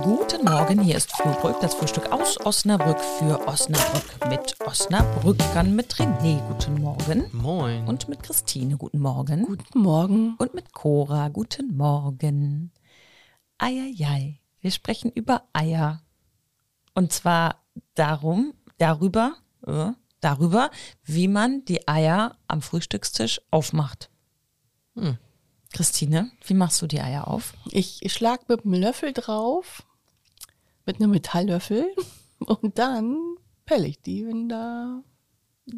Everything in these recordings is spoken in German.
Guten Morgen, hier ist Frühbrück, das Frühstück aus Osnabrück für Osnabrück mit Osnabrückern, mit René, guten Morgen. Moin. Und mit Christine, guten Morgen. Guten Morgen. Und mit Cora, guten Morgen. Eieiei, wir sprechen über Eier. Und zwar darum, darüber, äh, darüber, wie man die Eier am Frühstückstisch aufmacht. Hm. Christine, wie machst du die Eier auf? Ich schlag mit einem Löffel drauf, mit einem Metalllöffel und dann pelle ich die, wenn da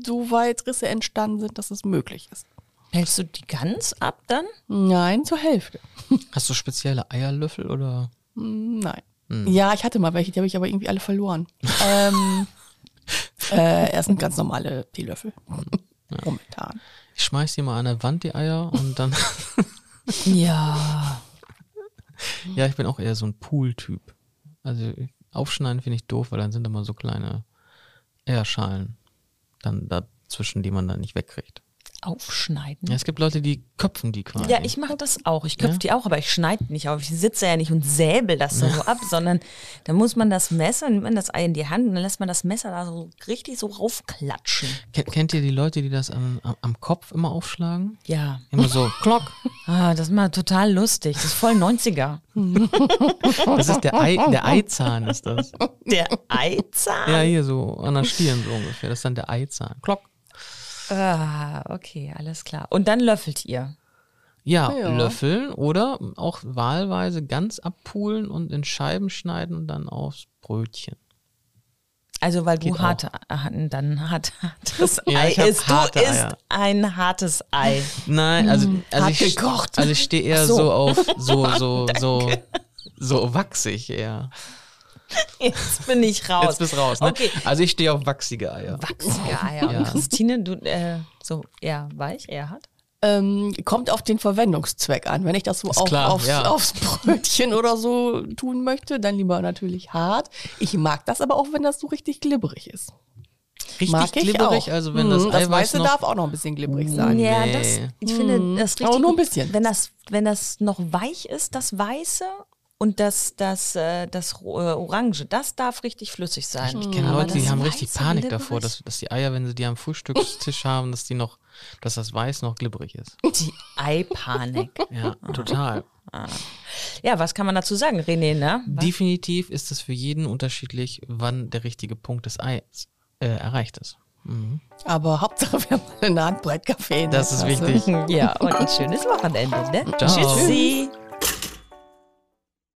so weit Risse entstanden sind, dass es möglich ist. Hältst du die ganz ab dann? Nein, zur Hälfte. Hast du spezielle Eierlöffel oder? Nein. Ja, ich hatte mal welche, die habe ich aber irgendwie alle verloren. ähm, äh, erst sind ganz normale Teelöffel. Momentan. Ich schmeiß die mal an der Wand, die Eier, und dann. Ja. ja, ich bin auch eher so ein Pool-Typ. Also aufschneiden finde ich doof, weil dann sind immer so kleine Eierschalen dann dazwischen, die man dann nicht wegkriegt. Aufschneiden. Ja, es gibt Leute, die köpfen die quasi. Ja, ich mache das auch. Ich köpfe Ja? die auch, aber ich schneide nicht auf. Ich sitze ja nicht und säbel das so ab, sondern da muss man das Messer, nimmt man das Ei in die Hand und dann lässt man das Messer da so richtig so raufklatschen. Ken- Kennt ihr die Leute, die das am, am- am Kopf immer aufschlagen? Ja. Immer so, klock. Ah, das ist mal total lustig. Das ist voll 90er. Das ist der, Ei, der Eizahn, ist das. Der Eizahn? Ja, hier so an der Stirn so ungefähr. Das ist dann der Eizahn. Klock. Ah, okay, alles klar. Und dann löffelt ihr. Ja, Ja. löffeln oder auch wahlweise ganz abpulen und in Scheiben schneiden und dann aufs Brötchen. Also weil du Geht harte, äh, dann hart, hartes Ja, Ei isst. Du harte isst Eier. ein hartes Ei. Nein, also, also hart ich, gekocht. also ich stehe eher so. so. auf so, so, so, so wachsig eher. Jetzt bin ich raus. Jetzt bist du raus, ne? Okay. Also ich stehe auf wachsige Eier. Wachsige Eier. Ja. Und Christine, du äh, so eher weich, eher hart? Ähm, kommt auf den Verwendungszweck an. Wenn ich das so auch klar, aufs, ja. aufs Brötchen oder so tun möchte, dann lieber natürlich hart. Ich mag das aber auch, wenn das so richtig glibberig ist. Richtig mag ich glibberig, auch. also wenn Mhm, das das Eiweiß Weiße noch... darf auch noch ein bisschen glibberig sein. Ja, Nee. das, ich finde, das richtig. Aber nur ein bisschen. Wenn das, wenn das noch weich ist, das Weiße und das, das, äh, das äh, Orange, das darf richtig flüssig sein. Ich kenne Aber Leute, die haben richtig Panik davor, dass, dass die Eier, wenn sie die am Frühstückstisch haben, dass die noch, dass das Weiß noch glibberig ist. Die Eipanik. Ja, total. Ja, was kann man dazu sagen, René, ne? Was? Definitiv ist es für jeden unterschiedlich, wann der richtige Punkt des Eis äh, erreicht ist. Aber Hauptsache, wir haben eine Handbreit Kaffee. Das ist wichtig. Ja, und ein schönes Wochenende, ne? Ciao. Tschüssi.